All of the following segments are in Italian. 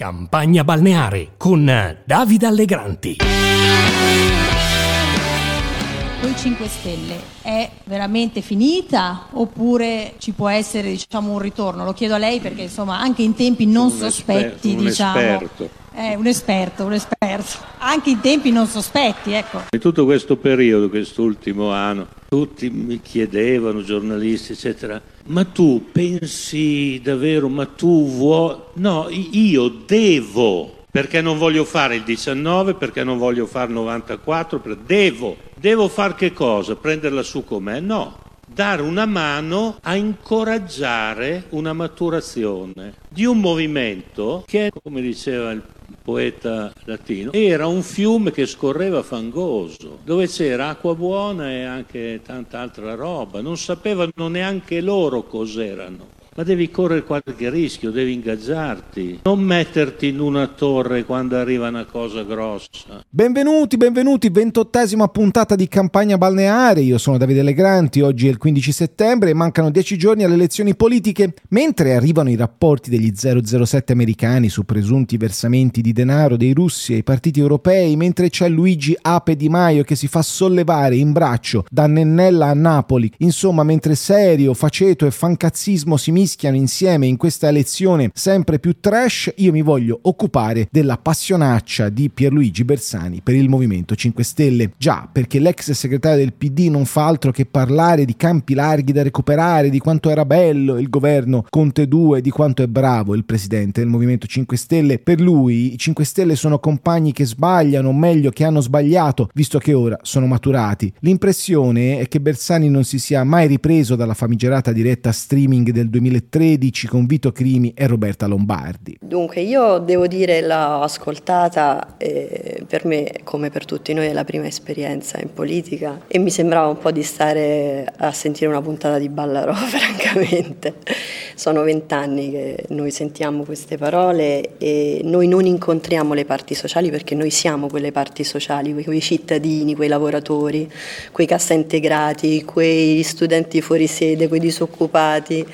Campagna balneare con Davide Allegranti. Con i 5 Stelle è veramente finita oppure ci può essere diciamo, un ritorno? Lo chiedo a lei perché insomma anche in tempi non un sospetti esperto, un diciamo. Esperto. Eh, un esperto, un esperto. Anche in tempi non sospetti, ecco. In tutto questo periodo, quest'ultimo anno, tutti mi chiedevano, giornalisti, eccetera, ma tu pensi davvero, ma tu vuoi... No, io devo, perché non voglio fare il 19, perché non voglio fare il 94, devo. Devo fare che cosa? Prenderla su com'è? No, dare una mano a incoraggiare una maturazione di un movimento che, come diceva il poeta latino, era un fiume che scorreva fangoso, dove c'era acqua buona e anche tanta altra roba. Non sapevano neanche loro cos'erano ma devi correre qualche rischio, devi ingaggiarti, non metterti in una torre quando arriva una cosa grossa. Benvenuti, benvenuti, ventottesima puntata di campagna balneare. Io sono Davide Legranti, oggi è il 15 settembre e mancano dieci giorni alle elezioni politiche. Mentre arrivano i rapporti degli 007 americani su presunti versamenti di denaro dei russi ai partiti europei, mentre c'è Luigi Ape Di Maio che si fa sollevare in braccio da Nennella a Napoli, insomma, mentre serio, faceto e fancazzismo si mischiano mischiano insieme in questa elezione sempre più trash, io mi voglio occupare della passionaccia di Pierluigi Bersani per il Movimento 5 Stelle. Già, perché l'ex segretario del PD non fa altro che parlare di campi larghi da recuperare, di quanto era bello il governo Conte 2, di quanto è bravo il presidente del Movimento 5 Stelle. Per lui i 5 Stelle sono compagni che sbagliano, o meglio che hanno sbagliato, visto che ora sono maturati. L'impressione è che Bersani non si sia mai ripreso dalla famigerata diretta streaming del 2013 2013 con Vito Crimi e Roberta Lombardi. Dunque io devo dire l'ho ascoltata e per me come per tutti noi è la prima esperienza in politica e mi sembrava un po' di stare a sentire una puntata di Ballarò francamente. Sono vent'anni che noi sentiamo queste parole e noi non incontriamo le parti sociali perché noi siamo quelle parti sociali, quei cittadini, quei lavoratori, quei cassa integrati, quei studenti fuori sede, quei disoccupati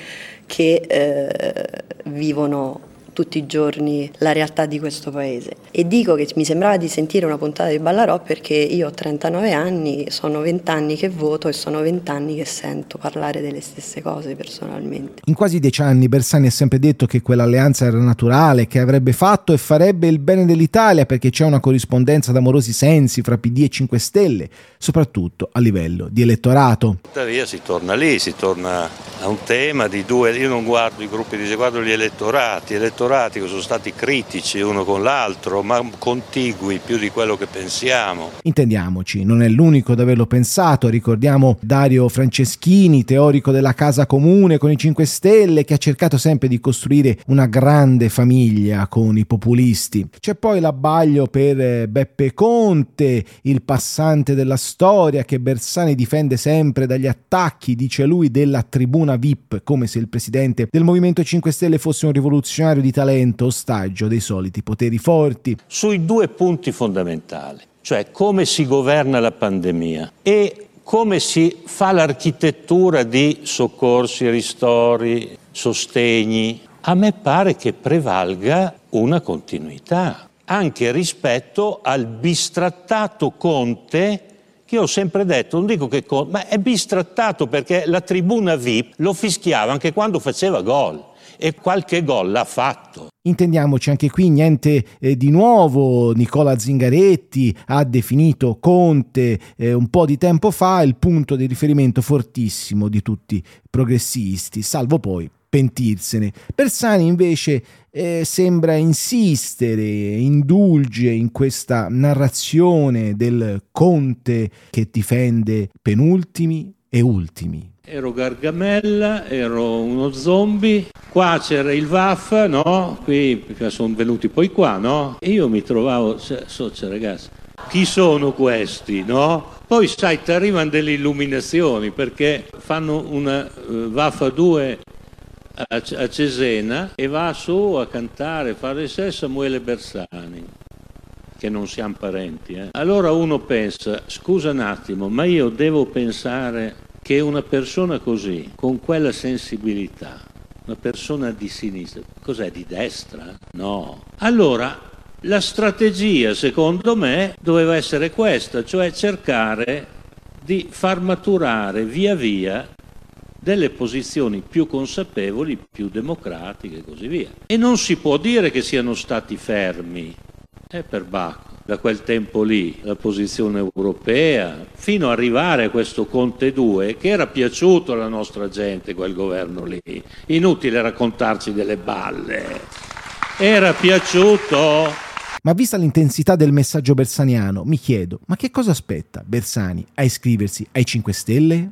che eh, vivono tutti i giorni la realtà di questo paese. E dico che mi sembrava di sentire una puntata di Ballarò perché io ho 39 anni, sono 20 anni che voto e sono 20 anni che sento parlare delle stesse cose personalmente. In quasi dieci anni Bersani ha sempre detto che quell'alleanza era naturale, che avrebbe fatto e farebbe il bene dell'Italia perché c'è una corrispondenza d'amorosi sensi fra PD e 5 Stelle, soprattutto a livello di elettorato. Tuttavia si torna lì, si torna a un tema di due, io non guardo i gruppi di guardo gli elettorati, elettorati elettorati che sono stati critici uno con l'altro, ma contigui più di quello che pensiamo. Intendiamoci, non è l'unico ad averlo pensato, ricordiamo Dario Franceschini, teorico della casa comune con i 5 Stelle, che ha cercato sempre di costruire una grande famiglia con i populisti. C'è poi l'abbaglio per eh, Beppe Conte, il passante della storia che Bersani difende sempre dagli attacchi, dice lui, della tribuna VIP, come se il presidente del Movimento 5 Stelle fosse un rivoluzionario di talento ostaggio dei soliti poteri forti. Sui due punti fondamentali, cioè come si governa la pandemia e come si fa l'architettura di soccorsi, ristori, sostegni, a me pare che prevalga una continuità, anche rispetto al bistrattato Conte che ho sempre detto, non dico che Conte, ma è bistrattato perché la tribuna VIP lo fischiava anche quando faceva gol e qualche gol l'ha fatto. Intendiamoci anche qui niente eh, di nuovo, Nicola Zingaretti ha definito Conte eh, un po' di tempo fa il punto di riferimento fortissimo di tutti i progressisti, salvo poi pentirsene. Bersani invece eh, sembra insistere, indulge in questa narrazione del Conte che difende penultimi e ultimi. Ero Gargamella, ero uno zombie, qua c'era il Vaff, no? Qui sono venuti poi qua, no? E io mi trovavo, so, ragazzi, chi sono questi, no? Poi sai, ti arrivano delle illuminazioni perché fanno una uh, Vaffa 2 a, a, Cesena e va su a cantare, fare sé Samuele Bersani che non siamo parenti. Eh. Allora uno pensa, scusa un attimo, ma io devo pensare che una persona così, con quella sensibilità, una persona di sinistra, cos'è di destra? No. Allora, la strategia, secondo me, doveva essere questa, cioè cercare di far maturare via via delle posizioni più consapevoli, più democratiche e così via. E non si può dire che siano stati fermi, è per Bacco da quel tempo lì, la posizione europea, fino ad arrivare a questo Conte 2 che era piaciuto alla nostra gente quel governo lì. Inutile raccontarci delle balle. Era piaciuto. Ma vista l'intensità del messaggio bersaniano, mi chiedo, ma che cosa aspetta Bersani a iscriversi ai 5 Stelle?